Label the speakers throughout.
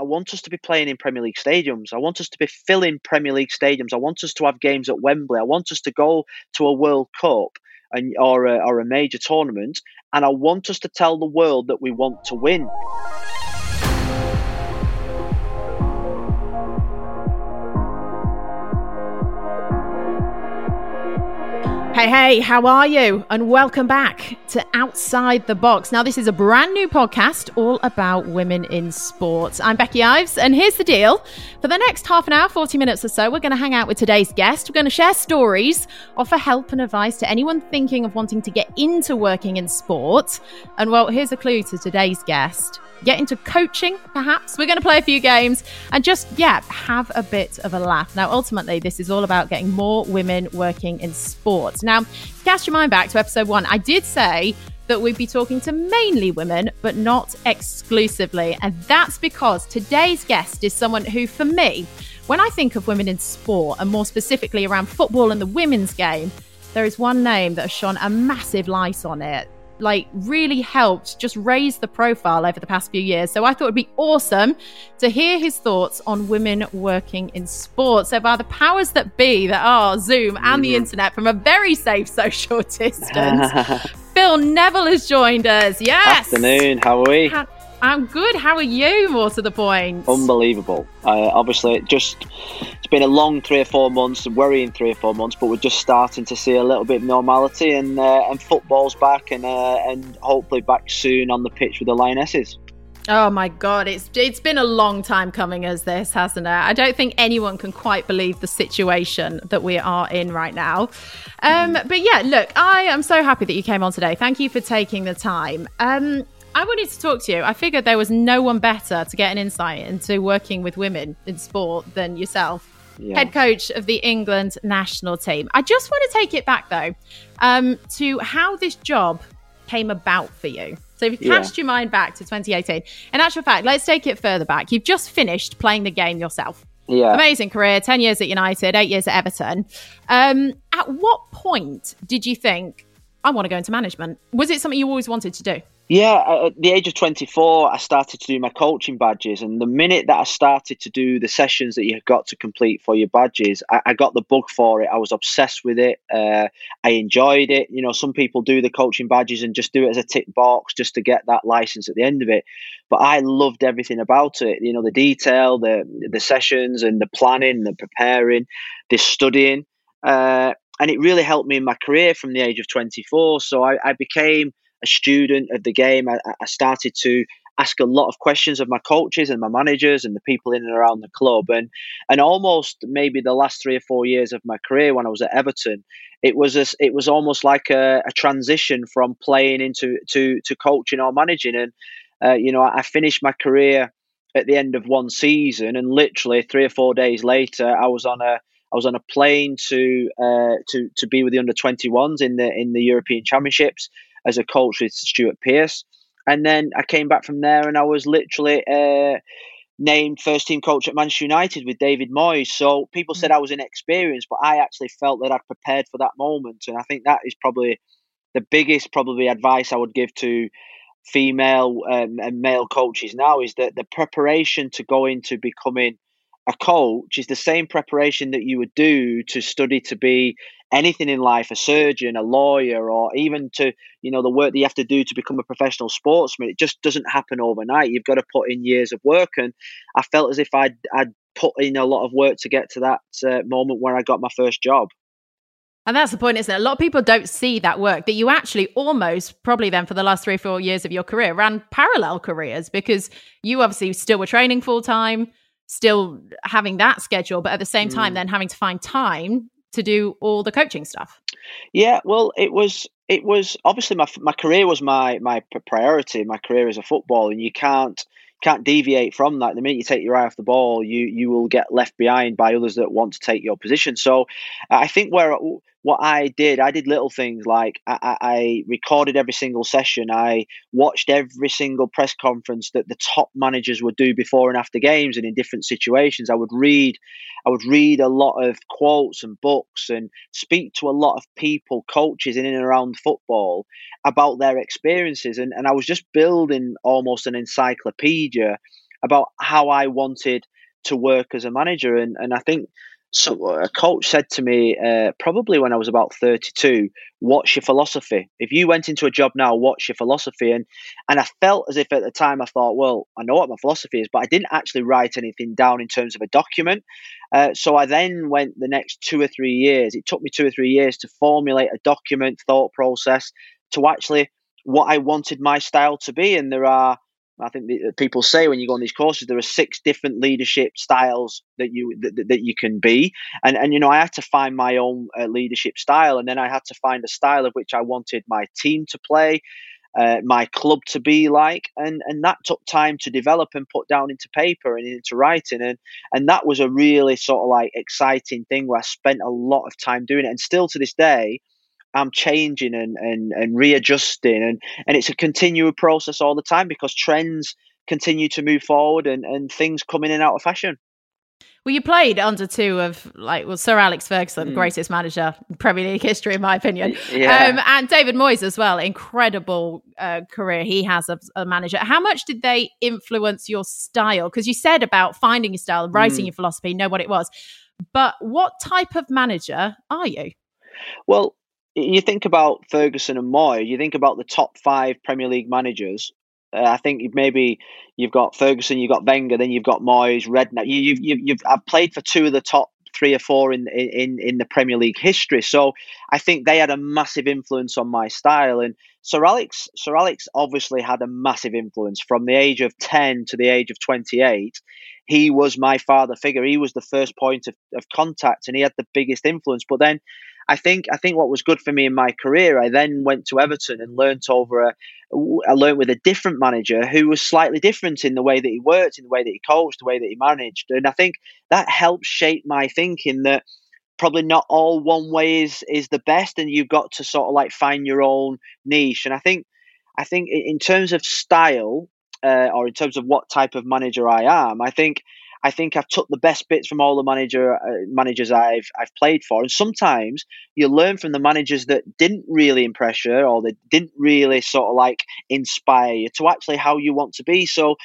Speaker 1: I want us to be playing in Premier League stadiums. I want us to be filling Premier League stadiums. I want us to have games at Wembley. I want us to go to a World Cup and or a, or a major tournament, and I want us to tell the world that we want to win.
Speaker 2: Hey, hey, how are you? And welcome back to Outside the Box. Now, this is a brand new podcast all about women in sports. I'm Becky Ives, and here's the deal. For the next half an hour, 40 minutes or so, we're going to hang out with today's guest. We're going to share stories, offer help and advice to anyone thinking of wanting to get into working in sport. And well, here's a clue to today's guest get into coaching, perhaps. We're going to play a few games and just, yeah, have a bit of a laugh. Now, ultimately, this is all about getting more women working in sports. Cast your mind back to episode one. I did say that we'd be talking to mainly women, but not exclusively. And that's because today's guest is someone who, for me, when I think of women in sport, and more specifically around football and the women's game, there is one name that has shone a massive light on it like really helped just raise the profile over the past few years. So I thought it'd be awesome to hear his thoughts on women working in sports. So by the powers that be that are Zoom and the mm-hmm. internet from a very safe social distance, Phil Neville has joined us. Yes.
Speaker 1: Afternoon. How are we? How-
Speaker 2: I'm good. How are you? More to the point.
Speaker 1: Unbelievable. Uh, obviously, just it's been a long three or four months, worrying three or four months, but we're just starting to see a little bit of normality, and uh, and football's back, and uh, and hopefully back soon on the pitch with the Lionesses.
Speaker 2: Oh my god, it's it's been a long time coming as this, hasn't it? I don't think anyone can quite believe the situation that we are in right now. Um, but yeah, look, I am so happy that you came on today. Thank you for taking the time. Um, I wanted to talk to you. I figured there was no one better to get an insight into working with women in sport than yourself. Yeah. Head coach of the England national team. I just want to take it back though um, to how this job came about for you. So if you cast yeah. your mind back to 2018, in actual fact, let's take it further back. You've just finished playing the game yourself.
Speaker 1: Yeah.
Speaker 2: Amazing career, 10 years at United, eight years at Everton. Um, at what point did you think, I want to go into management? Was it something you always wanted to do?
Speaker 1: Yeah, at the age of 24, I started to do my coaching badges. And the minute that I started to do the sessions that you've got to complete for your badges, I, I got the bug for it. I was obsessed with it. Uh, I enjoyed it. You know, some people do the coaching badges and just do it as a tick box just to get that license at the end of it. But I loved everything about it. You know, the detail, the the sessions, and the planning, the preparing, the studying. Uh, and it really helped me in my career from the age of 24. So I, I became a student of the game, I, I started to ask a lot of questions of my coaches and my managers and the people in and around the club. And and almost maybe the last three or four years of my career when I was at Everton it was a, it was almost like a, a transition from playing into to to coaching or managing. And uh, you know I finished my career at the end of one season and literally three or four days later I was on a I was on a plane to uh, to to be with the under 21s in the in the European Championships as a coach with Stuart Pearce. And then I came back from there and I was literally uh, named first team coach at Manchester United with David Moyes. So people said mm. I was inexperienced, but I actually felt that I'd prepared for that moment. And I think that is probably the biggest probably advice I would give to female um, and male coaches now is that the preparation to go into becoming a coach is the same preparation that you would do to study to be anything in life a surgeon a lawyer or even to you know the work that you have to do to become a professional sportsman it just doesn't happen overnight you've got to put in years of work and i felt as if i'd, I'd put in a lot of work to get to that uh, moment where i got my first job
Speaker 2: and that's the point, isn't it? A lot of people don't see that work that you actually almost, probably then for the last three, four years of your career, ran parallel careers because you obviously still were training full time, still having that schedule, but at the same time, mm. then having to find time to do all the coaching stuff?
Speaker 1: Yeah, well, it was it was obviously my my career was my my priority. My career as a football, and you can't can't deviate from that. The minute you take your eye off the ball, you you will get left behind by others that want to take your position. So, I think where what I did, I did little things like I, I, recorded every single session. I watched every single press conference that the top managers would do before and after games, and in different situations. I would read, I would read a lot of quotes and books, and speak to a lot of people, coaches in and around football, about their experiences. And and I was just building almost an encyclopedia about how I wanted to work as a manager. And and I think so a coach said to me uh, probably when I was about 32, "What's your philosophy? If you went into a job now, what's your philosophy?" And and I felt as if at the time I thought, "Well, I know what my philosophy is," but I didn't actually write anything down in terms of a document. Uh, so I then went the next two or three years. It took me two or three years to formulate a document, thought process to actually what I wanted my style to be. And there are I think people say when you go on these courses, there are six different leadership styles that you that, that you can be, and and you know I had to find my own uh, leadership style, and then I had to find a style of which I wanted my team to play, uh, my club to be like, and and that took time to develop and put down into paper and into writing, and and that was a really sort of like exciting thing where I spent a lot of time doing it, and still to this day. I'm changing and, and, and readjusting and, and it's a continual process all the time because trends continue to move forward and, and things come in and out of fashion.
Speaker 2: Well, you played under two of like well Sir Alex Ferguson, mm. greatest manager in Premier League history, in my opinion, yeah. um, and David Moyes as well. Incredible uh, career he has as a manager. How much did they influence your style? Because you said about finding your style, writing mm. your philosophy, know what it was. But what type of manager are you?
Speaker 1: Well, you think about Ferguson and Moy, you think about the top five Premier League managers. Uh, I think maybe you've got Ferguson, you've got Wenger, then you've got Moyes, Redknapp. You, you've, you've, you've I've played for two of the top three or four in in in the Premier League history. So I think they had a massive influence on my style. And Sir Alex, Sir Alex obviously had a massive influence from the age of ten to the age of twenty eight. He was my father figure. He was the first point of, of contact, and he had the biggest influence. But then I think I think what was good for me in my career, I then went to Everton and learnt over a, I learned with a different manager who was slightly different in the way that he worked, in the way that he coached, the way that he managed, and I think that helped shape my thinking that probably not all one way is is the best, and you've got to sort of like find your own niche. And I think I think in terms of style, uh, or in terms of what type of manager I am, I think I think I've took the best bits from all the manager uh, managers I've I've played for, and sometimes you learn from the managers that didn't really impress you or that didn't really sort of like inspire you to actually how you want to be. So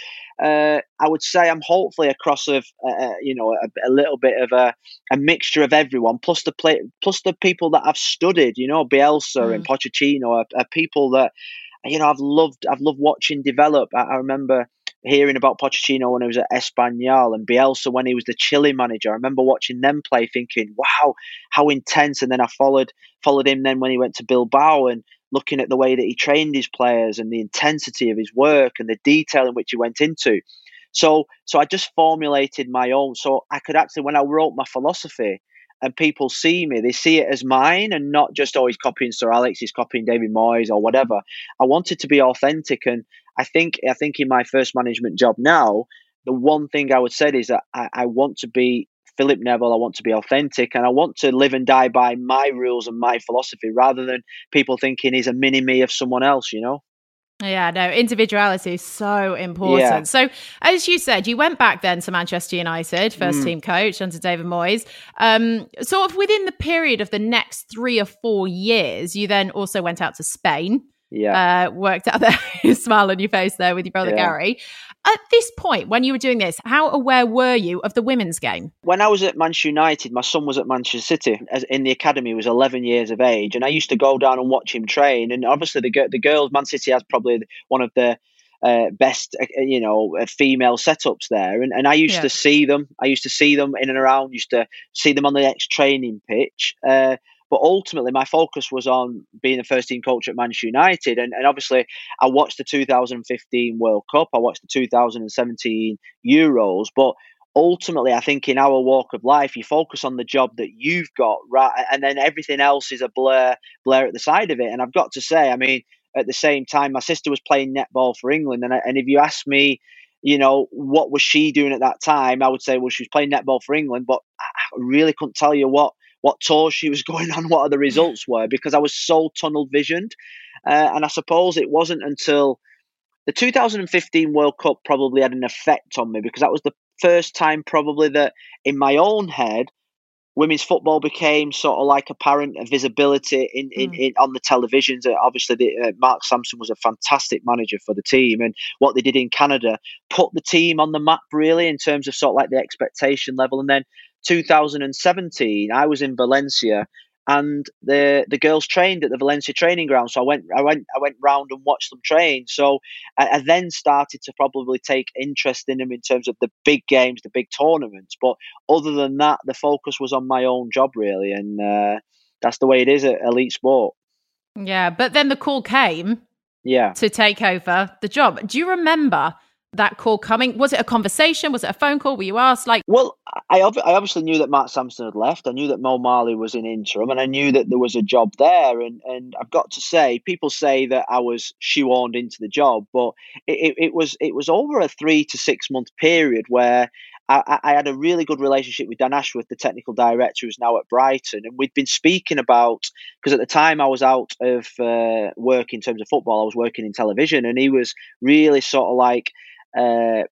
Speaker 1: uh, I would say I'm hopefully across of uh, uh, you know a, a, little bit of a, a mixture of everyone, plus the play, plus the people that I've studied. You know, Bielsa mm. and Pochettino are, are, people that you know I've loved. I've loved watching develop. I, I remember hearing about Pochettino when he was at Espanyol and Bielsa when he was the Chile manager. I remember watching them play, thinking, "Wow, how intense!" And then I followed followed him then when he went to Bilbao and looking at the way that he trained his players and the intensity of his work and the detail in which he went into. So, so I just formulated my own. So I could actually, when I wrote my philosophy, and people see me, they see it as mine and not just, oh, he's copying Sir Alex, he's copying David Moyes or whatever. I wanted to be authentic and I think I think in my first management job now, the one thing I would say is that I, I want to be Philip Neville. I want to be authentic and I want to live and die by my rules and my philosophy rather than people thinking he's a mini me of someone else, you know?
Speaker 2: Yeah, no, individuality is so important. Yeah. So, as you said, you went back then to Manchester United, first mm. team coach under David Moyes. Um, sort of within the period of the next three or four years, you then also went out to Spain
Speaker 1: yeah.
Speaker 2: Uh, worked out there, smile on your face there with your brother yeah. Gary. At this point, when you were doing this, how aware were you of the women's game?
Speaker 1: When I was at Manchester United, my son was at Manchester City as in the academy. He was 11 years of age, and I used to go down and watch him train. And obviously, the the girls, Man City has probably one of the uh, best, uh, you know, uh, female setups there. And, and I used yeah. to see them. I used to see them in and around. Used to see them on the next training pitch. But ultimately, my focus was on being the first team coach at Manchester United. And, and obviously, I watched the 2015 World Cup, I watched the 2017 Euros. But ultimately, I think in our walk of life, you focus on the job that you've got, right, and then everything else is a blur, blur at the side of it. And I've got to say, I mean, at the same time, my sister was playing netball for England, and and if you ask me, you know, what was she doing at that time? I would say, well, she was playing netball for England, but I really couldn't tell you what what tour she was going on, what are the results were, because I was so tunnel visioned. Uh, and I suppose it wasn't until the 2015 World Cup probably had an effect on me because that was the first time probably that in my own head women's football became sort of like apparent visibility in, in, mm. in on the televisions. Uh, obviously, the, uh, Mark Sampson was a fantastic manager for the team, and what they did in Canada put the team on the map really in terms of sort of like the expectation level. And then 2017, I was in Valencia and the the girls trained at the Valencia training ground. So I went I went I went round and watched them train. So I, I, then started to probably take interest in them in terms of the big games, the big tournaments. But other than that, the focus was on my own job really, and uh, that's the way it is at elite sport.
Speaker 2: Yeah, but then the call came.
Speaker 1: Yeah.
Speaker 2: To take over the job. Do you remember that call coming? Was it a conversation? Was it a phone call? Were you asked like?
Speaker 1: Well, I, I obviously knew that Matt Sampson had left. I knew that Mo Marley was in interim, and I knew that there was a job there. And and I've got to say, people say that I was shoehorned into the job, but it, it, it was it was over a three to six month period where I, I, had a really good relationship with Dan Ashworth, the technical director, who's now at Brighton, and we'd been speaking about because at the time I was out of uh, work in terms of football, I was working in television, and he was really sort of like uh,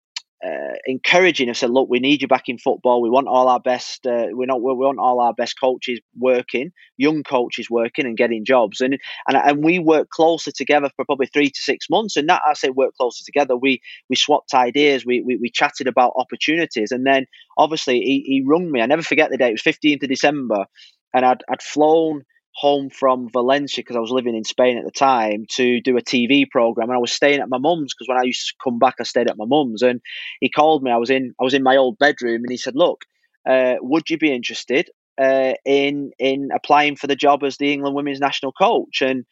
Speaker 1: uh, encouraging and said, "Look, we need you back in football. We want all our best. Uh, we not we want all our best coaches working, young coaches working and getting jobs." And and and we worked closer together for probably three to six months. And that I say work closer together. We we swapped ideas. We we, we chatted about opportunities. And then obviously he, he rung me. I never forget the day. It was fifteenth of December, and I'd I'd flown home from Valencia because I was living in Spain at the time to do a TV program, and I was staying at my mum's because when I used to come back, I stayed at my mum's. And he called me. I was in I was in my old bedroom, and he said, "Look, uh, would you be interested uh, in in applying for the job as the England women's national coach?" And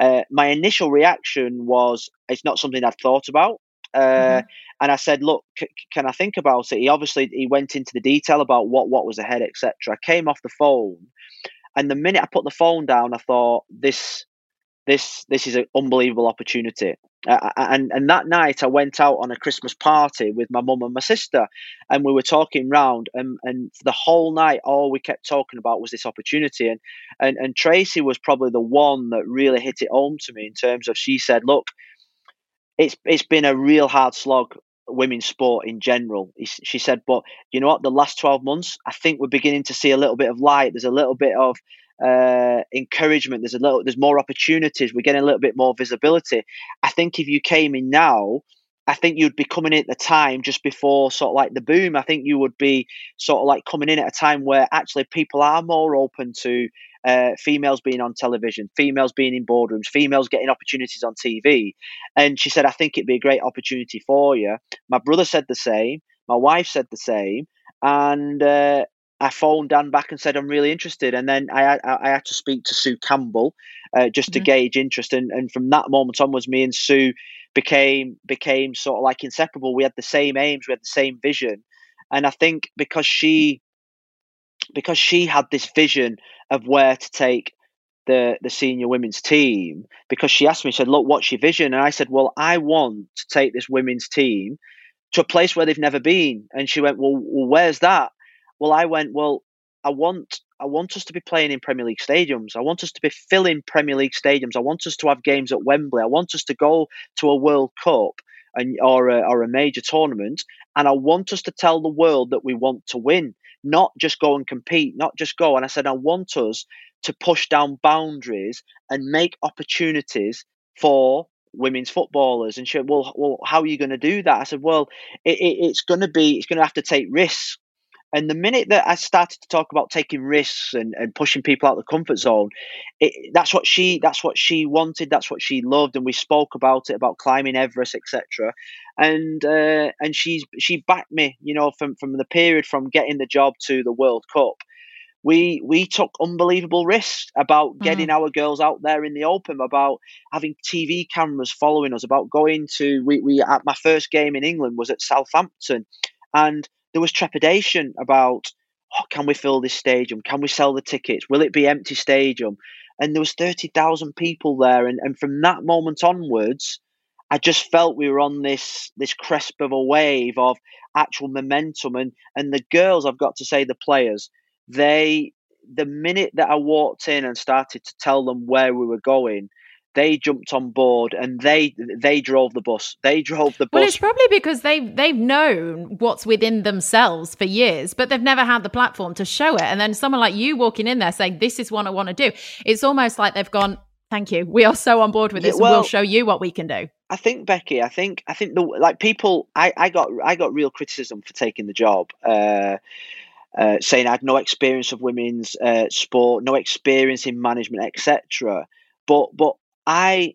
Speaker 1: uh, my initial reaction was, "It's not something I'd thought about." Uh, mm-hmm. And I said, "Look, c- can I think about it?" He obviously he went into the detail about what what was ahead, etc. I came off the phone, and the minute I put the phone down, I thought this this this is an unbelievable opportunity. Uh, and and that night I went out on a Christmas party with my mum and my sister, and we were talking round, and and the whole night all we kept talking about was this opportunity, and and and Tracy was probably the one that really hit it home to me in terms of she said, look, it's it's been a real hard slog women's sport in general. She said, but you know what? The last 12 months, I think we're beginning to see a little bit of light. There's a little bit of uh, encouragement. There's a little, there's more opportunities. We're getting a little bit more visibility. I think if you came in now, I think you'd be coming in at the time just before sort of like the boom. I think you would be sort of like coming in at a time where actually people are more open to uh, females being on television, females being in boardrooms, females getting opportunities on TV. And she said, I think it'd be a great opportunity for you. My brother said the same. My wife said the same. And uh, I phoned Dan back and said, I'm really interested. And then I, I, I had to speak to Sue Campbell uh, just mm-hmm. to gauge interest. And, and from that moment onwards, me and Sue became became sort of like inseparable. We had the same aims, we had the same vision. And I think because she because she had this vision of where to take the the senior women's team because she asked me, she said, Look, what's your vision? And I said, Well, I want to take this women's team to a place where they've never been. And she went, Well, well where's that? Well, I went, Well, I want I want us to be playing in Premier League stadiums. I want us to be filling Premier League stadiums. I want us to have games at Wembley. I want us to go to a World Cup and or a, or a major tournament, and I want us to tell the world that we want to win not just go and compete, not just go. And I said, I want us to push down boundaries and make opportunities for women's footballers. And she said, well, well, how are you going to do that? I said, well, it, it, it's going to be, it's going to have to take risks. And the minute that I started to talk about taking risks and, and pushing people out of the comfort zone, it, that's what she that's what she wanted. That's what she loved, and we spoke about it about climbing Everest, etc. And uh, and she's she backed me, you know, from from the period from getting the job to the World Cup. We we took unbelievable risks about mm-hmm. getting mm. our girls out there in the open, about having TV cameras following us, about going to we we at my first game in England was at Southampton, and there was trepidation about oh, can we fill this stadium? Can we sell the tickets? Will it be empty stadium? And there was thirty thousand people there, and, and from that moment onwards, I just felt we were on this this cresp of a wave of actual momentum, and and the girls, I've got to say, the players, they the minute that I walked in and started to tell them where we were going, they jumped on board and they they drove the bus. They drove the bus.
Speaker 2: Well, it's probably because they've they've known what's within themselves for years, but they've never had the platform to show it. And then someone like you walking in there saying, "This is what I want to do," it's almost like they've gone. Thank you. We are so on board with this. Yeah, well, we'll show you what we can do.
Speaker 1: I think Becky. I think I think the like people. I I got I got real criticism for taking the job. Uh, uh, saying I had no experience of women's uh, sport, no experience in management, etc. But but I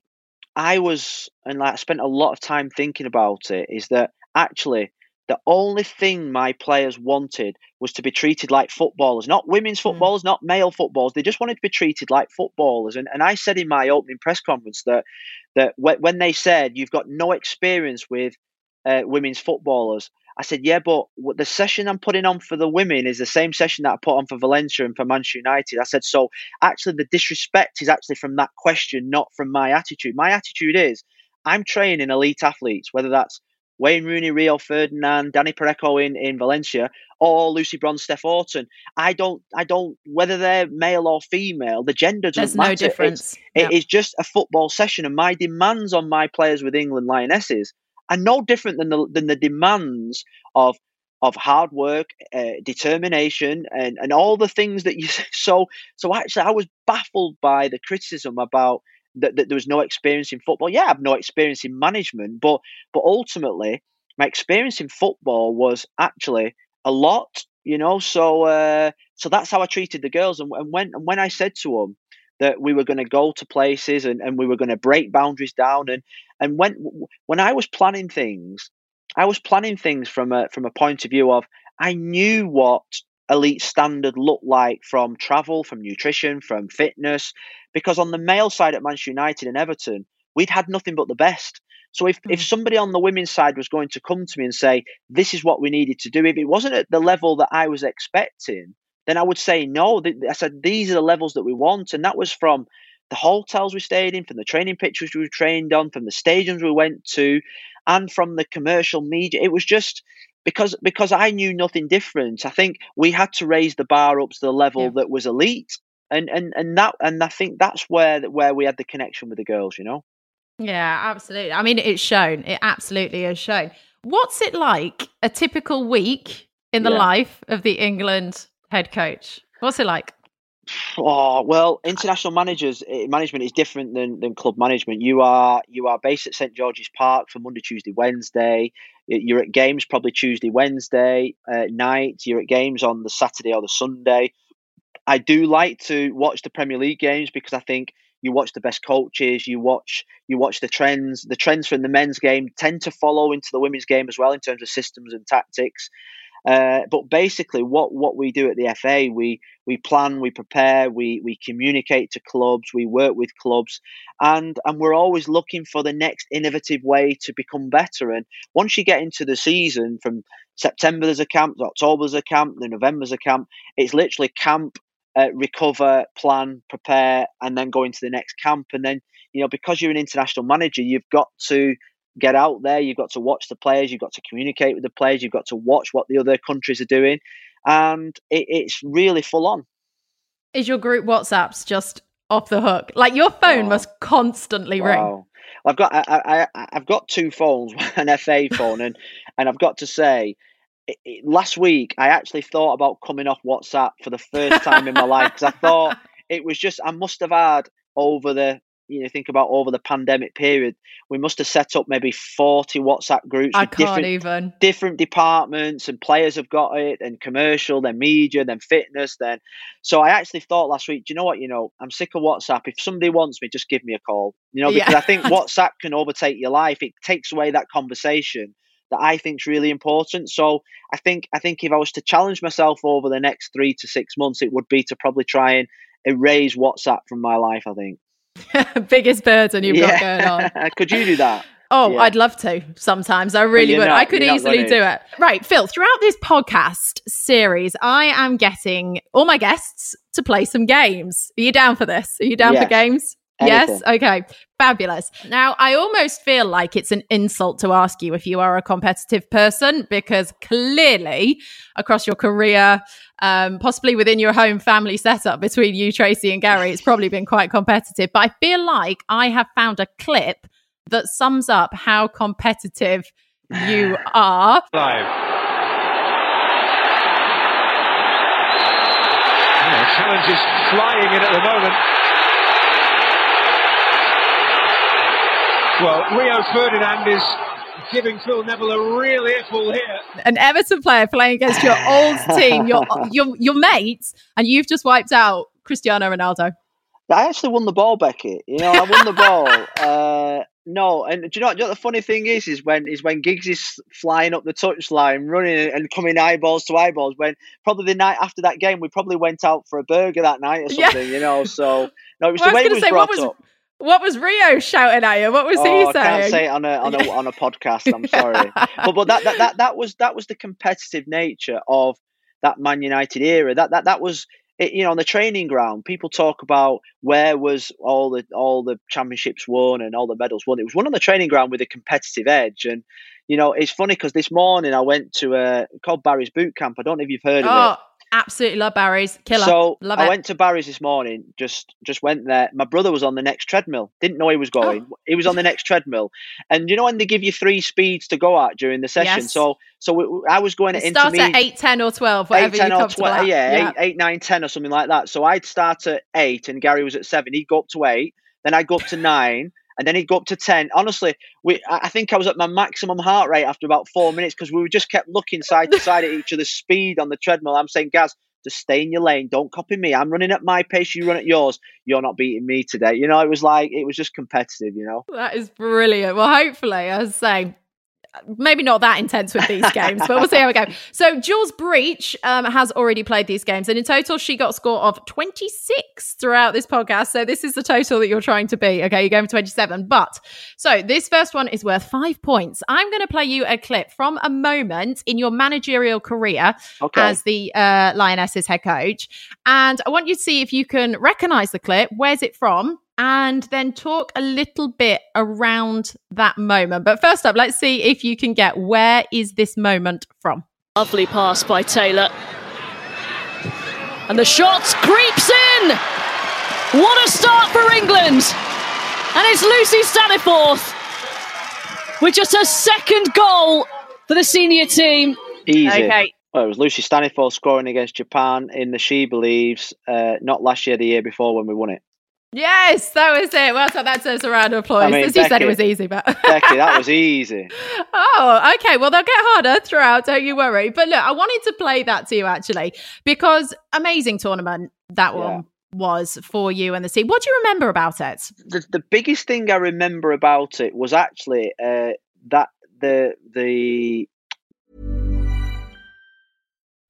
Speaker 1: I was and like I spent a lot of time thinking about it. Is that actually the only thing my players wanted was to be treated like footballers, not women's hmm. footballers, mm. not male footballers. They just wanted to be treated like footballers. And and I said in my opening press conference that that when they said you've got no experience with uh, women's footballers, I said, yeah, but the session I'm putting on for the women is the same session that I put on for Valencia and for Manchester United. I said, so actually, the disrespect is actually from that question, not from my attitude. My attitude is I'm training elite athletes, whether that's Wayne Rooney, Rio Ferdinand, Dani Parejo in, in Valencia, or Lucy Bronze, Steph Houghton. I don't, I don't, whether they're male or female, the gender doesn't
Speaker 2: There's
Speaker 1: matter.
Speaker 2: no difference.
Speaker 1: It's, It is just a football session, and my demands on my players with England Lionesses are no different than the than the demands of of hard work, uh, determination, and, and all the things that you so so actually I was baffled by the criticism about that, that there was no experience in football. Yeah, I have no experience in management, but but ultimately my experience in football was actually a lot, you know. So uh, so that's how I treated the girls, and, and when and when I said to them that we were going to go to places and, and we were going to break boundaries down, and and when when I was planning things, I was planning things from a from a point of view of I knew what elite standard looked like from travel, from nutrition, from fitness, because on the male side at Manchester United and Everton, we'd had nothing but the best. So if, if hmm. somebody on the women's side was going to come to me and say, this is what we needed to do, if it wasn't at the level that I was expecting, then I would say no. I said, these are the levels that we want. And that was from the hotels we stayed in, from the training pitches we trained on, from the stadiums we went to, and from the commercial media. It was just because because I knew nothing different. I think we had to raise the bar up to the level yeah. that was elite, and and and that and I think that's where where we had the connection with the girls. You know.
Speaker 2: Yeah, absolutely. I mean, it's shown. It absolutely is shown. What's it like a typical week in the yeah. life of the England head coach? What's it like?
Speaker 1: Oh well, international managers eh, management is different than, than club management. You are you are based at St George's Park for Monday, Tuesday, Wednesday. You're at games probably Tuesday, Wednesday uh, night. You're at games on the Saturday or the Sunday. I do like to watch the Premier League games because I think you watch the best coaches. You watch you watch the trends. The trends from the men's game tend to follow into the women's game as well in terms of systems and tactics. Uh, but basically, what, what we do at the FA, we we plan, we prepare, we we communicate to clubs, we work with clubs, and and we're always looking for the next innovative way to become better. And once you get into the season, from September there's a camp, October a camp, then November's a camp. It's literally camp, uh, recover, plan, prepare, and then go into the next camp. And then you know because you're an international manager, you've got to get out there. You've got to watch the players. You've got to communicate with the players. You've got to watch what the other countries are doing, and it, it's really full on.
Speaker 2: Is your group WhatsApps just off the hook? Like your phone oh. must constantly wow. ring.
Speaker 1: I've got I, I, I've got two phones, an FA phone, and and I've got to say. Last week, I actually thought about coming off WhatsApp for the first time in my life because I thought it was just I must have had over the you know think about over the pandemic period we must have set up maybe 40 whatsapp groups
Speaker 2: I can't different, even.
Speaker 1: different departments and players have got it and commercial then media then fitness then so i actually thought last week do you know what you know i'm sick of whatsapp if somebody wants me just give me a call you know because yeah. i think whatsapp can overtake your life it takes away that conversation that i think is really important so i think i think if i was to challenge myself over the next three to six months it would be to probably try and erase whatsapp from my life i think
Speaker 2: Biggest burden you've yeah. got going on.
Speaker 1: Could you do that?
Speaker 2: Oh, yeah. I'd love to sometimes. I really would. Not, I could easily do it. Right, Phil, throughout this podcast series, I am getting all my guests to play some games. Are you down for this? Are you down yes. for games? Anything. Yes. Okay. Fabulous. Now, I almost feel like it's an insult to ask you if you are a competitive person because clearly, across your career, um, possibly within your home family setup between you, Tracy, and Gary, it's probably been quite competitive. But I feel like I have found a clip that sums up how competitive you are.
Speaker 3: Live. challenge is flying in at the moment. Well, Rio Ferdinand is giving Phil Neville a real earful here.
Speaker 2: An Everton player playing against your old team, your your your mates, and you've just wiped out Cristiano Ronaldo.
Speaker 1: I actually won the ball, Becky. You know, I won the ball. Uh, no, and do you, know, do you know what the funny thing is? Is when is when Giggs is flying up the touchline, running and coming eyeballs to eyeballs. When probably the night after that game, we probably went out for a burger that night or something. Yeah. You know, so no, it was well, the way it was say, brought was, up.
Speaker 2: What was Rio shouting at you? What was
Speaker 1: oh,
Speaker 2: he saying?
Speaker 1: I can't say it on a on a on a podcast. I'm sorry, but but that, that that that was that was the competitive nature of that Man United era. That that that was it, you know on the training ground. People talk about where was all the all the championships won and all the medals won. It was won on the training ground with a competitive edge. And you know it's funny because this morning I went to a called Barry's Boot Camp. I don't know if you've heard oh. of it.
Speaker 2: Oh, Absolutely love Barry's. Killer.
Speaker 1: So
Speaker 2: love
Speaker 1: I
Speaker 2: it.
Speaker 1: went to Barry's this morning. Just just went there. My brother was on the next treadmill. Didn't know he was going. Oh. He was on the next treadmill. And you know when they give you three speeds to go at during the session.
Speaker 2: Yes.
Speaker 1: So so I was going at
Speaker 2: start at eight, ten, or twelve, whatever 8, 10 or 12,
Speaker 1: yeah, yeah. Eight, eight, nine, ten, or something like that. So I'd start at eight, and Gary was at seven. He'd go up to eight. Then I'd go up to nine and then he'd go up to 10 honestly we i think i was at my maximum heart rate after about four minutes because we just kept looking side to side at each other's speed on the treadmill i'm saying guys just stay in your lane. Don't copy me. I'm running at my pace. You run at yours. You're not beating me today. You know, it was like, it was just competitive, you know?
Speaker 2: That is brilliant. Well, hopefully, I was saying, maybe not that intense with these games, but we'll see how we go. So Jules Breach um, has already played these games, and in total, she got a score of 26 throughout this podcast. So this is the total that you're trying to beat. Okay, you're going for 27. But so this first one is worth five points. I'm going to play you a clip from a moment in your managerial career okay. as the uh, Lionesses head coach, and I want you to see if you can recognize the clip. Where's it from? And then talk a little bit around that moment. But first up, let's see if you can get where is this moment from.
Speaker 4: Lovely pass by Taylor. And the shot creeps in. What a start for England. And it's Lucy Staniforth with just her second goal for the senior team.
Speaker 1: Easy. Okay. Well, it was Lucy Staniforth scoring against Japan in the She Believes, uh, not last year, the year before when we won it.
Speaker 2: Yes, that was it. Well, so that deserves a round of applause. I mean, As you said, it was easy, but
Speaker 1: Becky, that was easy.
Speaker 2: oh, okay. Well, they'll get harder throughout. Don't you worry. But look, I wanted to play that to you actually because amazing tournament that one. Was for you and the team. What do you remember about it?
Speaker 1: The, the biggest thing I remember about it was actually uh, that the the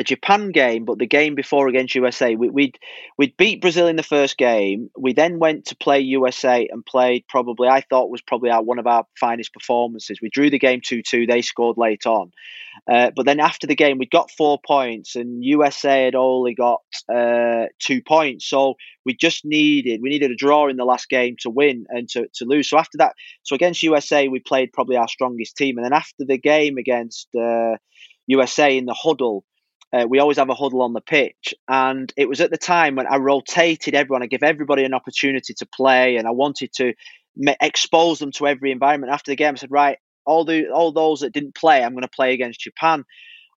Speaker 1: The Japan game, but the game before against USA, we, would we'd beat Brazil in the first game. We then went to play USA and played probably I thought was probably our, one of our finest performances. We drew the game two two. They scored late on, uh, but then after the game we got four points and USA had only got uh, two points. So we just needed we needed a draw in the last game to win and to, to lose. So after that, so against USA we played probably our strongest team, and then after the game against uh, USA in the huddle uh, we always have a huddle on the pitch, and it was at the time when I rotated everyone. I give everybody an opportunity to play, and I wanted to expose them to every environment. After the game, I said, "Right, all the all those that didn't play, I'm going to play against Japan."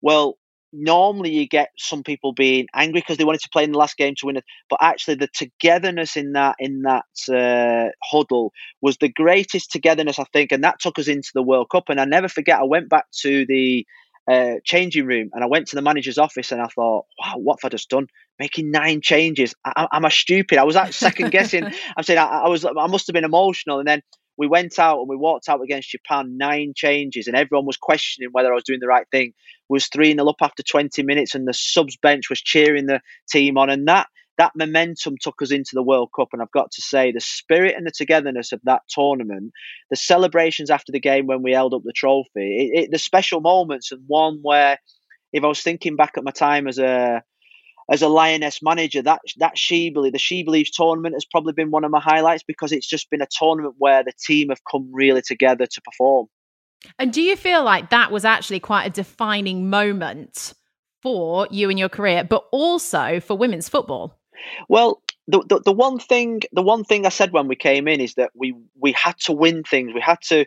Speaker 1: Well, normally you get some people being angry because they wanted to play in the last game to win it, but actually the togetherness in that in that uh, huddle was the greatest togetherness I think, and that took us into the World Cup. And I never forget, I went back to the uh, changing room and I went to the manager's office and I thought, wow, what have I just done? Making nine changes. I, am I stupid? I was like second guessing. I'm saying I, I, was, I must have been emotional. And then we went out and we walked out against Japan, nine changes, and everyone was questioning whether I was doing the right thing. was 3 0 up after 20 minutes, and the subs bench was cheering the team on. And that that momentum took us into the World Cup. And I've got to say, the spirit and the togetherness of that tournament, the celebrations after the game when we held up the trophy, it, it, the special moments, and one where, if I was thinking back at my time as a as a Lioness manager, that that She Believe, the She Believes tournament has probably been one of my highlights because it's just been a tournament where the team have come really together to perform.
Speaker 2: And do you feel like that was actually quite a defining moment for you in your career, but also for women's football?
Speaker 1: Well, the, the, the one thing the one thing I said when we came in is that we we had to win things. We had to,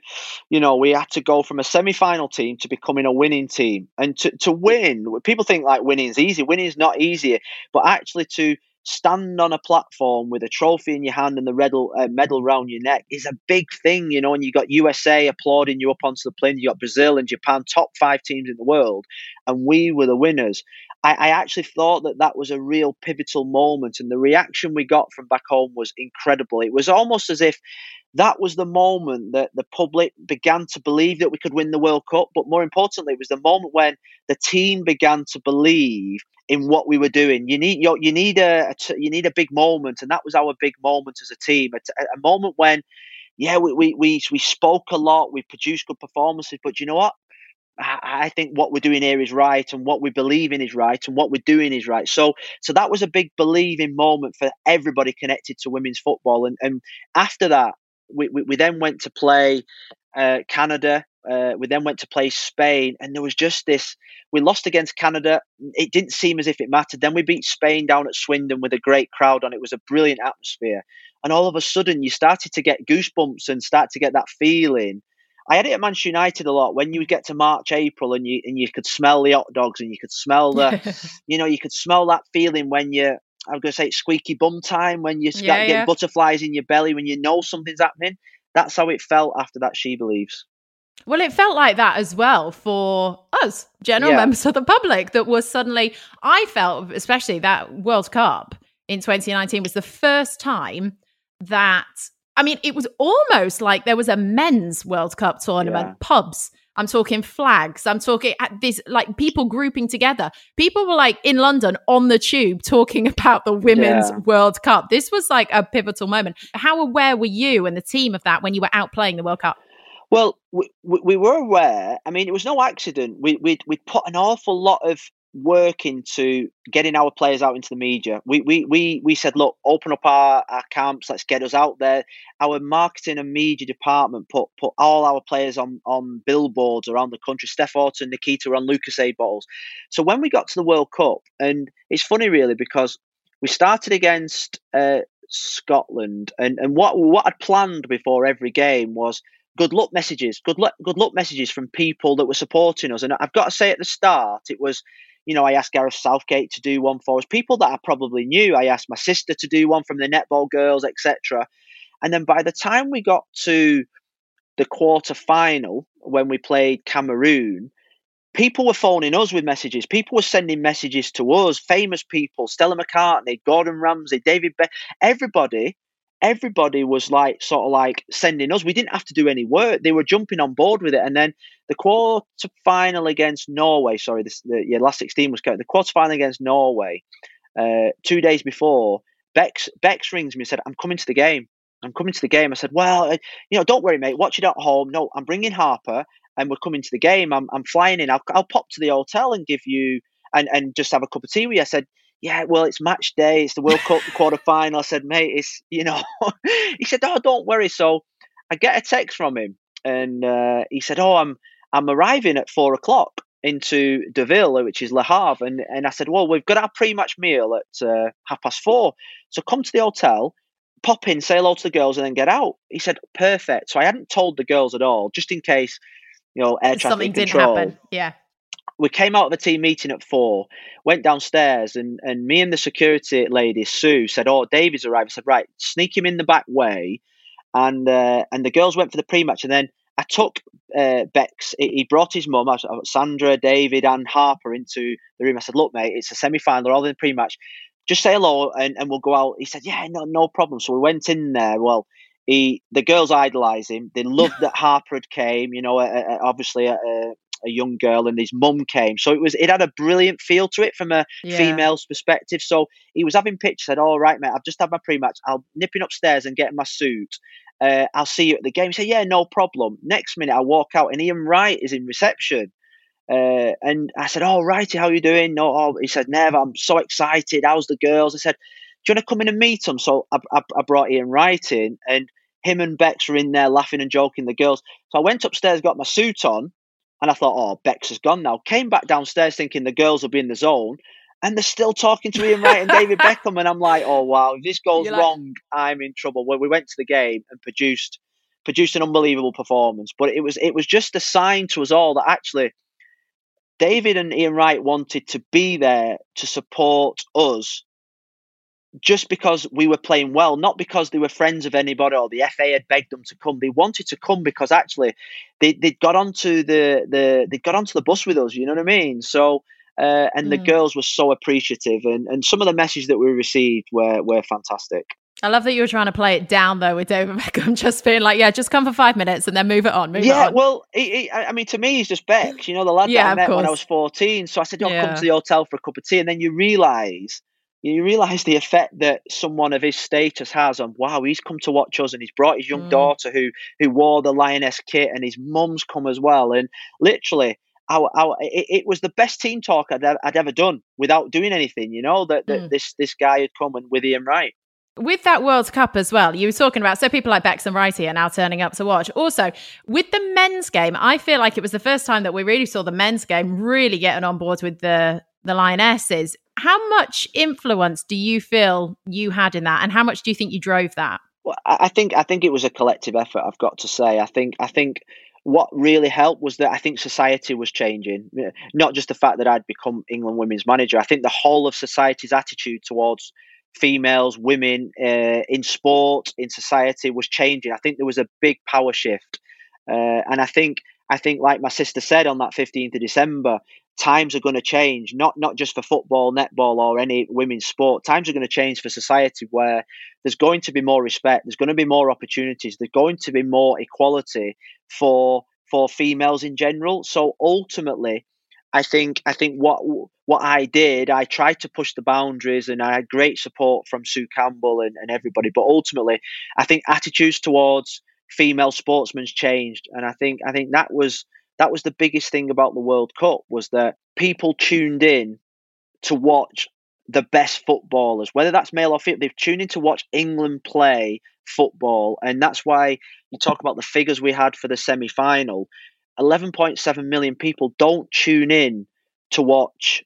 Speaker 1: you know, we had to go from a semi final team to becoming a winning team. And to, to win, people think like winning is easy. Winning is not easy, but actually to stand on a platform with a trophy in your hand and the medal, uh, medal around your neck is a big thing, you know. And you got USA applauding you up onto the plane. You got Brazil and Japan, top five teams in the world, and we were the winners. I, I actually thought that that was a real pivotal moment, and the reaction we got from back home was incredible. It was almost as if that was the moment that the public began to believe that we could win the World Cup. But more importantly, it was the moment when the team began to believe in what we were doing. You need you need a, you need a big moment, and that was our big moment as a team. A, a moment when, yeah, we, we we we spoke a lot, we produced good performances, but you know what? I think what we're doing here is right, and what we believe in is right, and what we're doing is right. So, so that was a big believing moment for everybody connected to women's football. And, and after that, we, we, we then went to play uh, Canada. Uh, we then went to play Spain, and there was just this. We lost against Canada. It didn't seem as if it mattered. Then we beat Spain down at Swindon with a great crowd on. It was a brilliant atmosphere, and all of a sudden, you started to get goosebumps and start to get that feeling I had it at Manchester United a lot when you would get to March, April, and you and you could smell the hot dogs and you could smell the, you know, you could smell that feeling when you. I'm going to say it's squeaky bum time when you start yeah, getting yeah. butterflies in your belly when you know something's happening. That's how it felt after that. She believes.
Speaker 2: Well, it felt like that as well for us, general yeah. members of the public. That was suddenly, I felt, especially that World Cup in 2019 was the first time that I mean, it was almost like there was a men's World Cup tournament, yeah. pubs. I'm talking flags. I'm talking at this like people grouping together. People were like in London on the tube talking about the women's yeah. World Cup. This was like a pivotal moment. How aware were you and the team of that when you were out playing the World Cup?
Speaker 1: Well, we, we were aware. I mean, it was no accident. We we we put an awful lot of work into getting our players out into the media. We we we we said, look, open up our, our camps, let's get us out there. Our marketing and media department put put all our players on on billboards around the country. Steph Houghton, Nikita on Lucozade bottles. So when we got to the World Cup, and it's funny really because we started against uh, Scotland, and and what what I'd planned before every game was good luck messages, good luck, good luck messages from people that were supporting us. And I've got to say at the start, it was you know, I asked Gareth Southgate to do one for us. People that I probably knew. I asked my sister to do one from the netball girls, etc. And then by the time we got to the quarter final, when we played Cameroon, people were phoning us with messages. People were sending messages to us, famous people, Stella McCartney, Gordon Ramsay, David Be- everybody everybody was like sort of like sending us. We didn't have to do any work. They were jumping on board with it. And then the quarter final against Norway, sorry, this, the yeah, last 16 was the quarter final against Norway, uh, two days before, Bex, Bex rings me and said, I'm coming to the game. I'm coming to the game. I said, well, you know, don't worry, mate. Watch it at home. No, I'm bringing Harper and we're coming to the game. I'm, I'm flying in. I'll, I'll pop to the hotel and give you and, and just have a cup of tea with you. I said, yeah, well, it's match day. It's the World Cup quarter final. I said, mate, it's, you know, he said, oh, don't worry. So I get a text from him and uh, he said, oh, I'm, I'm arriving at four o'clock into Deauville, which is Le Havre. And, and I said, well, we've got our pre-match meal at uh, half past four. So come to the hotel, pop in, say hello to the girls, and then get out. He said, perfect. So I hadn't told the girls at all, just in case, you know, air traffic
Speaker 2: Something didn't happen. Yeah.
Speaker 1: We came out of the team meeting at four, went downstairs, and, and me and the security lady, Sue, said, Oh, David's arrived. I said, Right, sneak him in the back way. And uh, and the girls went for the pre match. And then I took uh, Bex, he brought his mum, Sandra, David, and Harper into the room. I said, Look, mate, it's a semi final, all in the pre match. Just say hello and, and we'll go out. He said, Yeah, no, no problem. So we went in there. Well, he the girls idolise him. They loved that Harper had came, you know, uh, obviously a, a, young girl, and his mum came. So it was it had a brilliant feel to it from a
Speaker 2: Yeah.
Speaker 1: female's perspective. So he was having pictures. Said, "All right, mate, I've just had my pre-match. I'll nipping upstairs and getting my suit. Uh, I'll see you at the game." He said, "Yeah, no problem." Next minute, I walk out, and Ian Wright is in reception. Uh, and I said, "Oh, Wrighty, how you doing?" No, oh, he said, "Never. I'm so excited. How's the girls?" I said, "Do you want to come in and meet them?" So I, I, I brought Ian Wright in, and him and Bex were in there laughing and joking. The girls. So I went upstairs, got my suit on, and I thought, "Oh, Bex has gone now." Came back downstairs thinking the girls will be in the zone, and they're still talking to Ian Wright and David Beckham, and I'm like, "Oh wow, if this goes
Speaker 2: You're like-
Speaker 1: wrong, I'm in trouble." Well, we went to the game and produced produced an unbelievable performance, but it was it was just a sign to us all that actually David and Ian Wright wanted to be there to support us just because we were playing well, not because they were friends of anybody or the FA had begged them to come. They wanted to come because actually they they got onto the the they got onto the bus with us. You know what I mean? So. Uh, and the
Speaker 2: Mm.
Speaker 1: girls were so appreciative, and, and some of the messages that we received were were fantastic.
Speaker 2: I love that you were trying to play it down though with David Beckham, just being like, yeah, just come for five minutes and then move it on. Move
Speaker 1: yeah,
Speaker 2: it on.
Speaker 1: well, he, he, I I mean, to me, he's just Beck. you know, the lad
Speaker 2: Yeah,
Speaker 1: that I met when I was 14. So I said, "Yo,
Speaker 2: Yeah.
Speaker 1: come to the hotel for a cup of tea. And then you realise, you realise the effect that someone of his status has on, wow, he's come to watch us and he's brought his young
Speaker 2: Mm.
Speaker 1: daughter who who wore the Lioness kit and his mum's come as well. And literally, our, our, it, it was the best team talk I'd, ever- I'd ever done without doing anything, you know, that, that
Speaker 2: Mm.
Speaker 1: this, this guy had come and with Ian Wright.
Speaker 2: With that World Cup as well, you were talking about so people like Bex and Wrighty are now turning up to watch. Also, with the men's game, I feel like it was the first time that we really saw the men's game really getting on board with the the Lionesses. How much influence do you feel you had in that, and how much do you think you drove that?
Speaker 1: Well, I think I think it was a collective effort. I've got to say. I think I think what really helped was that I think society was changing. Not just the fact that I'd become England women's manager. I think the whole of society's attitude towards females, women uh, in sport, in society was changing. I think there was a big power shift, uh, and I think I think like my sister said on that fifteenth of December, times are going to change. Not not just for football, netball, or any women's sport. Times are going to change for society where there's going to be more respect. There's going to be more opportunities. There's going to be more equality for for females in general. So ultimately, I think I think what what I did, I tried to push the boundaries, and I had great support from Sue Campbell and, and everybody. But ultimately, I think attitudes towards female sportsmen's changed, and I think I think that was that was the biggest thing about the World Cup was that people tuned in to watch the best footballers, whether that's male or female. They've tuned in to watch England play football, and that's why you talk about the figures we had for the semi final. 11.7 million people don't tune in to watch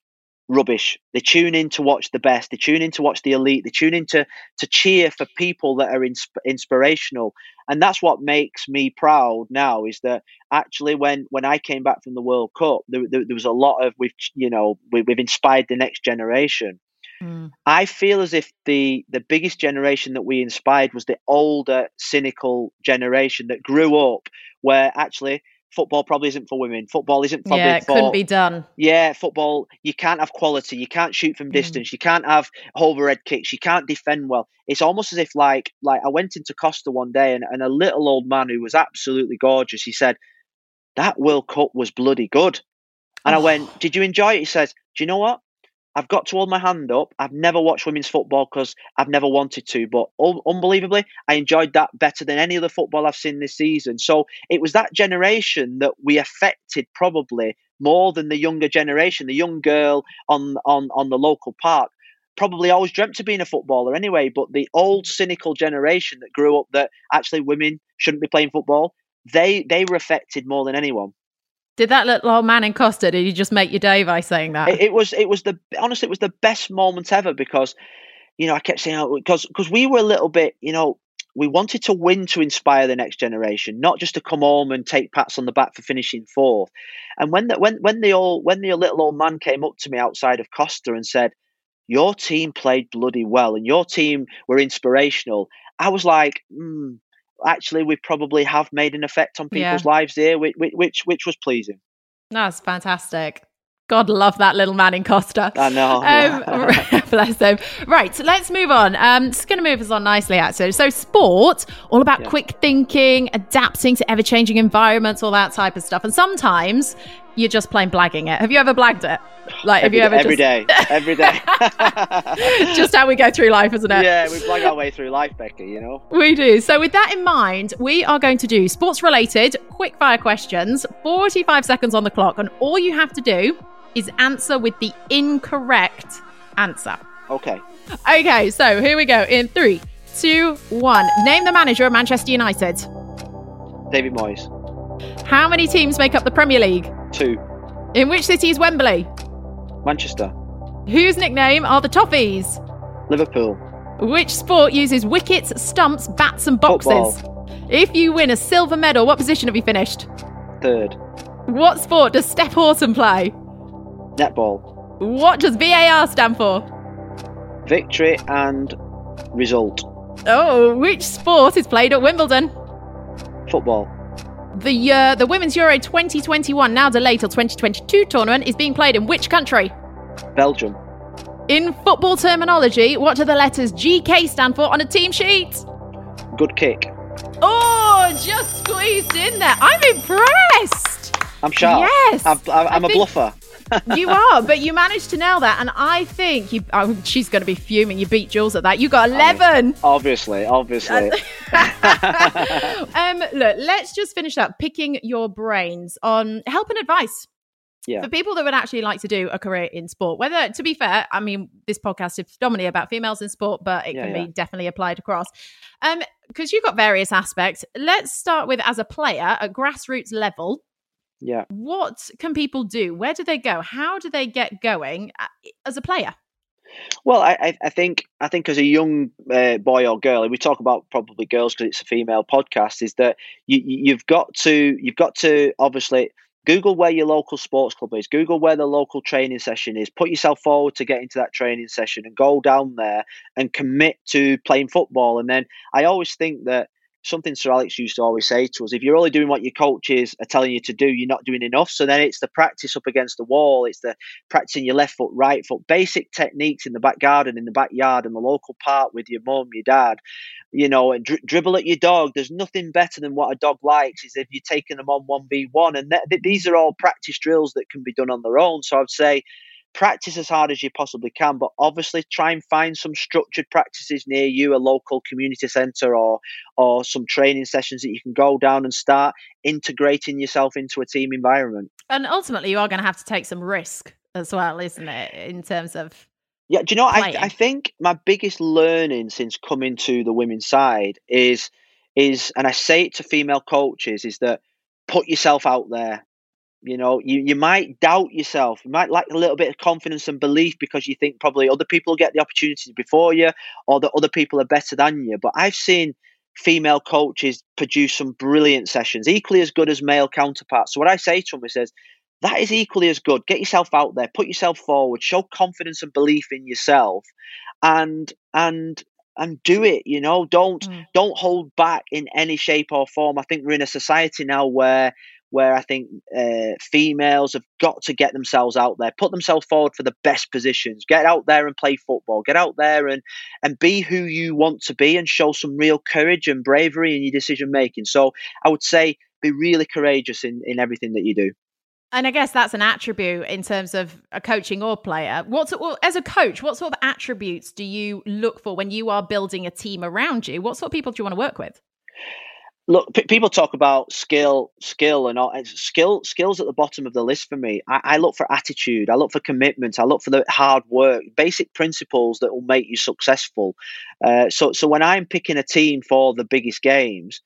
Speaker 1: rubbish. They tune in to watch the best. They tune in to watch the elite. They tune in to, to cheer for people that are insp- inspirational. And that's what makes me proud now is that actually when, when I came back from the World Cup, there, there, there was a lot of, we've, you know, we, we've inspired the next generation. Mm. I feel as if the the biggest generation that we inspired was the older, cynical generation that grew up where actually football probably isn't for women. Football isn't probably for
Speaker 2: yeah, it
Speaker 1: for
Speaker 2: couldn't be done.
Speaker 1: yeah, football, you can't have quality. You can't shoot from hmm. distance. You can't have overhead kicks. You can't defend well. It's almost as if like like I went into Costa one day and, and a little old man who was absolutely gorgeous, he said, That World Cup was bloody good. And I went, oh. Did you enjoy it? He says, Do you know what? I've got to hold my hand up. I've never watched women's football because I've never wanted to, but un- unbelievably, I enjoyed that better than any other football I've seen this season. So it was that generation that we affected probably more than the younger generation. The young girl on on on the local park probably always dreamt of being a footballer anyway. But the old cynical generation that grew up that actually women shouldn't be playing football, they they were affected more than anyone.
Speaker 2: Did that little old man in Costa? Did he just make your day by saying that?
Speaker 1: It, it was it was the honestly it was the best moment ever because you know I kept saying because because we were a little bit you know we wanted to win to inspire the next generation, not just to come home and take pats on the back for finishing fourth. And when the, when when the old when the little old man came up to me outside of Costa and said, "Your team played bloody well and your team were inspirational," I was like. Hmm, Actually, we probably have made an effect on people's
Speaker 2: Yeah.
Speaker 1: lives here, which, which which was pleasing.
Speaker 2: That's fantastic. God love that little man in Costa.
Speaker 1: I know.
Speaker 2: Um, bless him. Right, so let's move on. Um, it's going to move us on nicely, actually. So, sport, all about
Speaker 1: Yeah.
Speaker 2: quick thinking, adapting to ever changing environments, all that type of stuff. And sometimes you're just plain blagging it. Have you ever blagged it? Like, have
Speaker 1: every,
Speaker 2: you ever
Speaker 1: every
Speaker 2: just,
Speaker 1: day, every day.
Speaker 2: just how we go through life, isn't it?
Speaker 1: yeah, we blag our way through life, Becky. You know.
Speaker 2: We do. So, with that in mind, we are going to do sports related quick fire questions, 45 seconds on the clock. And all you have to do is answer with the incorrect answer.
Speaker 1: Okay.
Speaker 2: Okay, so here we go. In three, two, one. Name the manager of Manchester United.
Speaker 1: David Moyes.
Speaker 2: How many teams make up the Premier League?
Speaker 1: Two.
Speaker 2: In which city is Wembley?
Speaker 1: Manchester.
Speaker 2: Whose nickname are the Toffees?
Speaker 1: Liverpool.
Speaker 2: Which sport uses wickets, stumps, bats, and boxes? Football. If you win a silver medal, what position have you finished?
Speaker 1: Third.
Speaker 2: What sport does Steph Houghton play?
Speaker 1: Netball.
Speaker 2: What does VAR stand for?
Speaker 1: Victory and result.
Speaker 2: Oh, which sport is played at Wimbledon?
Speaker 1: Football.
Speaker 2: The uh, the Women's Euro 2021, now delayed till 2022 tournament, is being played in which country?
Speaker 1: Belgium.
Speaker 2: In football terminology, what do the letters GK stand for on a team sheet?
Speaker 1: Good kick.
Speaker 2: Oh, just squeezed in there. I'm impressed.
Speaker 1: I'm sharp.
Speaker 2: Yes,
Speaker 1: I'm, I'm, I'm a
Speaker 2: think-
Speaker 1: bluffer.
Speaker 2: You are, but you managed to nail that, and I think you. Oh, she's going to be fuming. You beat Jules at that. You got 11.
Speaker 1: Obviously, obviously.
Speaker 2: um, look, let's just finish up picking your brains on help and advice.
Speaker 1: Yeah.
Speaker 2: For people that would actually like to do a career in sport, whether to be fair, I mean, this podcast is predominantly about females in sport, but it
Speaker 1: Yeah,
Speaker 2: can
Speaker 1: yeah.
Speaker 2: be definitely applied across. Um, because you've got various aspects. Let's start with as a player at grassroots level.
Speaker 1: Yeah.
Speaker 2: What can people do? Where do they go? How do they get going uh, as a player?
Speaker 1: Well, I, I- think I think as a young uh, boy or girl, and we talk about probably girls because it's a female podcast, is that you- you've got to you've got to obviously Google where your local sports club is, Google where the local training session is, put yourself forward to get into that training session, and go down there and commit to playing football. And then I always think that something Sir Alex used to always say to us: if you're only doing what your coaches are telling you to do, you're not doing enough. So then it's the practice up against the wall, it's the practicing your left foot, right foot, basic techniques in the back garden, in the backyard, in the local park with your mum, your dad, you know, and dri- dribble at your dog. There's nothing better than what a dog likes is if you're taking them on one v one, and th- th- these are all practice drills that can be done on their own. So I'd say practice as hard as you possibly can, but obviously try and find some structured practices near you, a local community centre or or some training sessions that you can go down and start integrating yourself into a team environment.
Speaker 2: And ultimately, you are going to have to take some risk as well, isn't it? In terms of
Speaker 1: Yeah, do you know? I. I think my biggest learning since coming to the women's side is is, and I say it to female coaches, is that put yourself out there. You know, you, you might doubt yourself. You might lack a little bit of confidence and belief because you think probably other people get the opportunities before you or that other people are better than you. But I've seen female coaches produce some brilliant sessions, equally as good as male counterparts. So what I say to them is, says, that is equally as good. Get yourself out there, put yourself forward, show confidence and belief in yourself, and and and do it. You know, don't
Speaker 2: Mm.
Speaker 1: don't hold back in any shape or form. I think we're in a society now where where I think uh, females have got to get themselves out there, put themselves forward for the best positions, get out there and play football, get out there and and be who you want to be, and show some real courage and bravery in your decision making. So I would say be really courageous in in everything that you do.
Speaker 2: And I guess that's an attribute in terms of a coaching or player. What's well, as a coach, what sort of attributes do you look for when you are building a team around you? What sort of people do you want to work with?
Speaker 1: Look, p- people talk about skill, skill, and all. Skill, skills at the bottom of the list for me. I, I, look for attitude. I look for commitment. I look for the hard work, basic principles that will make you successful. Uh, so, so when I'm picking a team for the biggest games,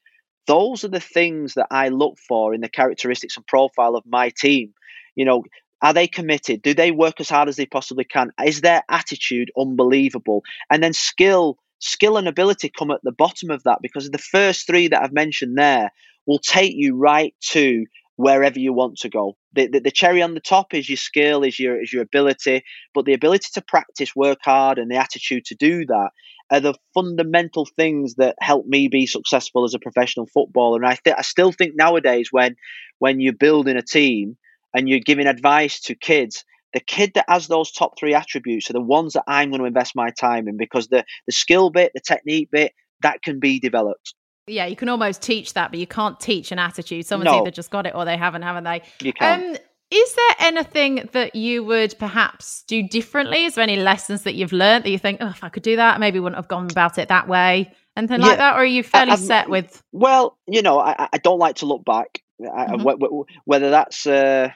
Speaker 1: those are the things that I look for in the characteristics and profile of my team. You know, are they committed? Do they work as hard as they possibly can? Is their attitude unbelievable? And then skill skill and ability come at the bottom of that because the first three that I've mentioned there will take you right to wherever you want to go. The, the, the, cherry on the top is your skill, is your is your ability, but the ability to practice, work hard, and the attitude to do that are the fundamental things that help me be successful as a professional footballer. And I th- I still think nowadays when when you're building a team and you're giving advice to kids, the kid that has those top three attributes are the ones that I'm going to invest my time in because the the skill bit, the technique bit, that can be developed.
Speaker 2: Yeah, you can almost teach that, but you can't teach an attitude. Someone's no. either just got it or they haven't, haven't they?
Speaker 1: You can. Um,
Speaker 2: is there anything that you would perhaps do differently? Is there any lessons that you've learned that you think, oh, if I could do that, maybe wouldn't have gone about it that way? Anything yeah. like that? Or are you fairly I, set with?
Speaker 1: Well, you know, I, I don't like to look back. Mm-hmm. whether that's uh,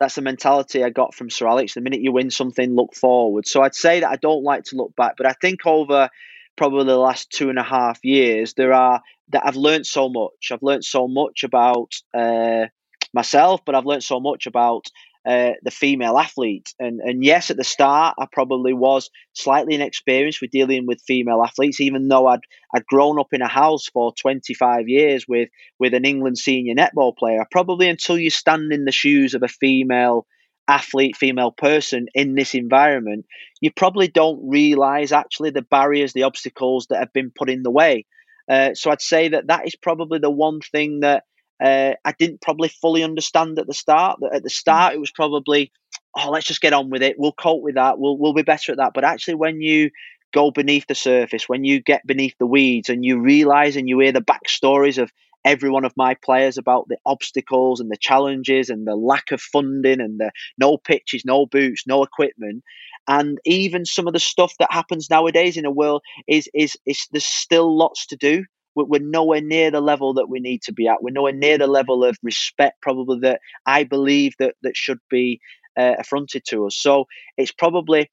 Speaker 1: that's the mentality I got from Sir Alex. The minute you win something, look forward. So I'd say that I don't like to look back, but I think over probably the last two and a half years, there are that I've learned so much. I've learned so much about uh, myself, but I've learned so much about uh, the female athlete. And and yes, at the start, I probably was slightly inexperienced with dealing with female athletes, even though I'd I'd grown up in a house for 25 years with with an England senior netball player. Probably until you stand in the shoes of a female athlete, female person in this environment, you probably don't realize actually the barriers, the obstacles that have been put in the way. Uh, so I'd say that that is probably the one thing that uh, I didn't probably fully understand at the start. That at the start it was probably, oh, let's just get on with it. We'll cope with that. We'll we'll be better at that. But actually, when you go beneath the surface, when you get beneath the weeds, and you realize and you hear the backstories of every one of my players about the obstacles and the challenges and the lack of funding and the no pitches, no boots, no equipment, and even some of the stuff that happens nowadays in the world is is is there's still lots to do we're nowhere near the level that we need to be at. We're nowhere near the level of respect, probably that I believe that that should be uh, affronted to us. So it's probably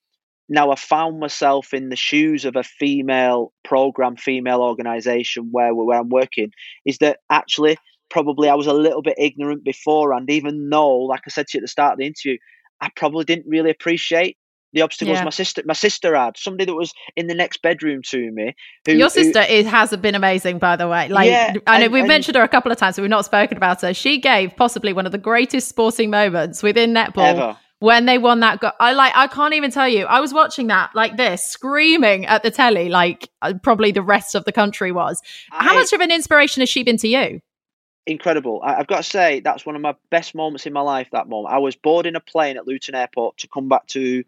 Speaker 1: now I found myself in the shoes of a female program, female organization where where I'm working. Is that actually probably I was a little bit ignorant before, and even though, like I said to you at the start of the interview, I probably didn't really appreciate the obstacles yeah. my sister my sister had somebody that was in the next bedroom to me
Speaker 2: who, your sister who, is, has been amazing by the way like yeah, i know we've mentioned her a couple of times but we've not spoken about her she gave possibly one of the greatest sporting moments within netball ever. when they won that go- i like i can't even tell you i was watching that like this screaming at the telly like uh, probably the rest of the country was how I, much of an inspiration has she been to you
Speaker 1: incredible. I, have got to say that's one of my best moments in my life. That moment, I was boarding a plane at Luton Airport to come back to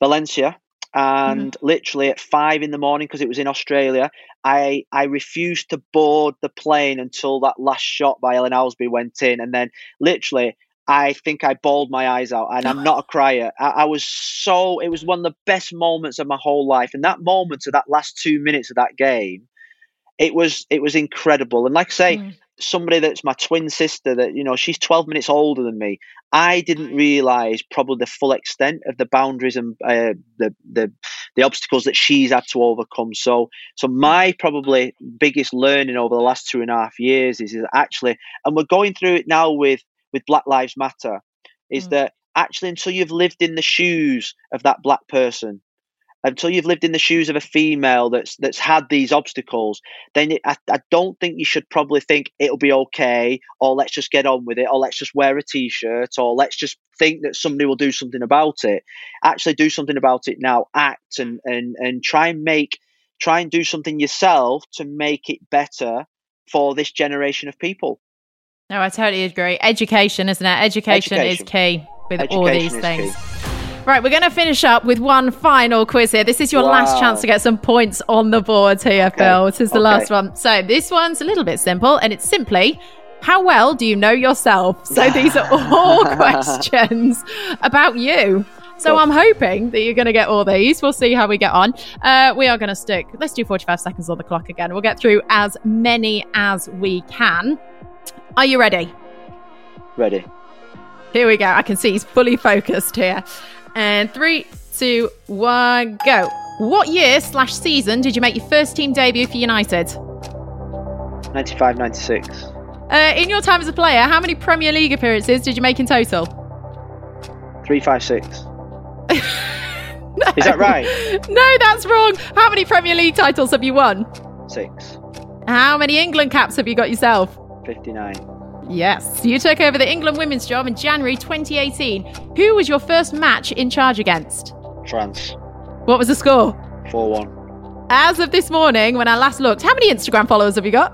Speaker 1: Valencia, and mm-hmm. literally at five in the morning because it was in Australia, I I refused to board the plane until that last shot by Helen Housby went in, and then literally. I think I bawled my eyes out, and I'm not a crier. I, I, was so, it was one of the best moments of my whole life. And that moment of that last two minutes of that game, it was, it was incredible. And like I say, mm somebody that's my twin sister that you know she's 12 minutes older than me. I didn't realize probably the full extent of the boundaries and uh, the the the obstacles that she's had to overcome. So so my probably biggest learning over the last two and a half years is, is actually and we're going through it now with with black lives matter is mm. that actually until you've lived in the shoes of that black person until you've lived in the shoes of a female that's that's had these obstacles, then it, I, I don't think you should probably think it'll be okay, or let's just get on with it, or let's just wear a t-shirt, or let's just think that somebody will do something about it. Actually, do something about it now. Act and and and try and make try and do something yourself to make it better for this generation of people.
Speaker 2: No, I totally agree. Education, isn't it? Education,
Speaker 1: Education.
Speaker 2: is key with all these things.
Speaker 1: key.
Speaker 2: Right, we're going to finish up with one final quiz here. This is your last chance to get some points on the board here, Phil. This is the
Speaker 1: okay.
Speaker 2: last one. So this one's a little bit simple, and it's simply. How well do you know yourself? So these are all questions about you. So. I'm hoping that you're going to get all these. We'll see how we get on. Uh, we are going to stick. Let's do 45 seconds on the clock again. We'll get through as many as we can. Are you ready?
Speaker 1: Ready.
Speaker 2: Here we go. I can see he's fully focused here. And three, two, one, go. What year slash season did you make your first team debut for United?
Speaker 1: 95 96.
Speaker 2: Uh, in your time as a player, how many Premier League appearances did you make in total?
Speaker 1: 356. Is that right?
Speaker 2: No, that's wrong. How many Premier League titles have you won?
Speaker 1: 6.
Speaker 2: How many England caps have you got yourself?
Speaker 1: 59.
Speaker 2: Yes. You took over the England women's job in January 2018. Who was your first match in charge against?
Speaker 1: France.
Speaker 2: What was the score?
Speaker 1: 4 1.
Speaker 2: As of this morning, when I last looked, how many Instagram followers have you got?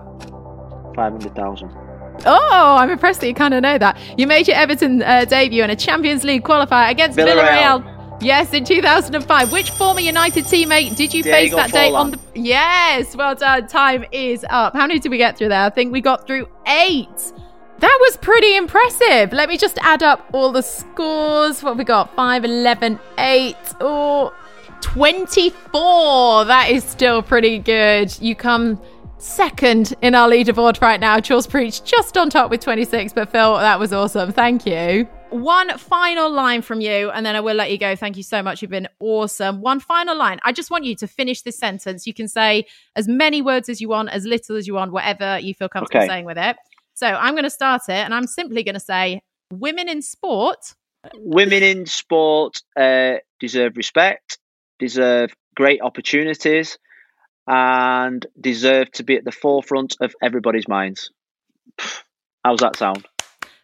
Speaker 1: 500,000.
Speaker 2: Oh, I'm impressed that you kind of know that. You made your Everton uh, debut in a Champions League qualifier against Villarreal.
Speaker 1: Villarreal.
Speaker 2: Yes, in 2005. Which former United teammate did you face that day on the? Yes, well done. Time is up. How many did we get through there? I think we got through eight. That was pretty impressive. Let me just add up all the scores. What have we got? 5, 11, 8, oh, 24. That is still pretty good. You come second in our leaderboard right now. Charles Preach just on top with 26. But Phil, that was awesome. Thank you. One final line from you, and then I will let you go. Thank you so much. You've been awesome. One final line. I just want you to finish this sentence. You can say as many words as you want, as little as you want, whatever you feel comfortable
Speaker 1: Okay.
Speaker 2: saying with it. So I'm going to start it, and I'm simply going to say women in sport.
Speaker 1: Women in sport uh, deserve respect, deserve great opportunities, and deserve to be at the forefront of everybody's minds. How's that sound?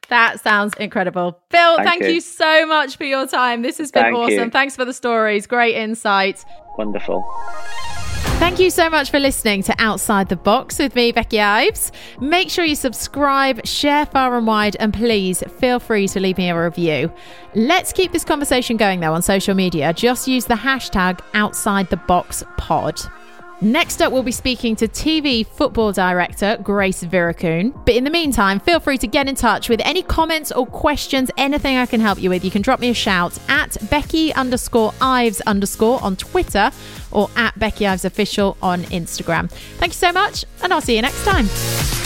Speaker 2: That sounds incredible. Phil, thank,
Speaker 1: Thank
Speaker 2: you.
Speaker 1: you.
Speaker 2: so much for your time. This has been
Speaker 1: Thank
Speaker 2: awesome.
Speaker 1: you.
Speaker 2: Thanks for the stories. Great insight.
Speaker 1: Wonderful.
Speaker 2: Thank you so much for listening to Outside the Box with me, Becky Ives. Make sure you subscribe, share far and wide, and please feel free to leave me a review. Let's keep this conversation going though on social media. Just use the hashtag Outside the Box Pod. Next up, we'll be speaking to TV football director Grace Virakun. But in the meantime, feel free to get in touch with any comments or questions, anything I can help you with. You can drop me a shout at Becky underscore Ives underscore on Twitter or at Becky Ives official on Instagram. Thank you so much, and I'll see you next time.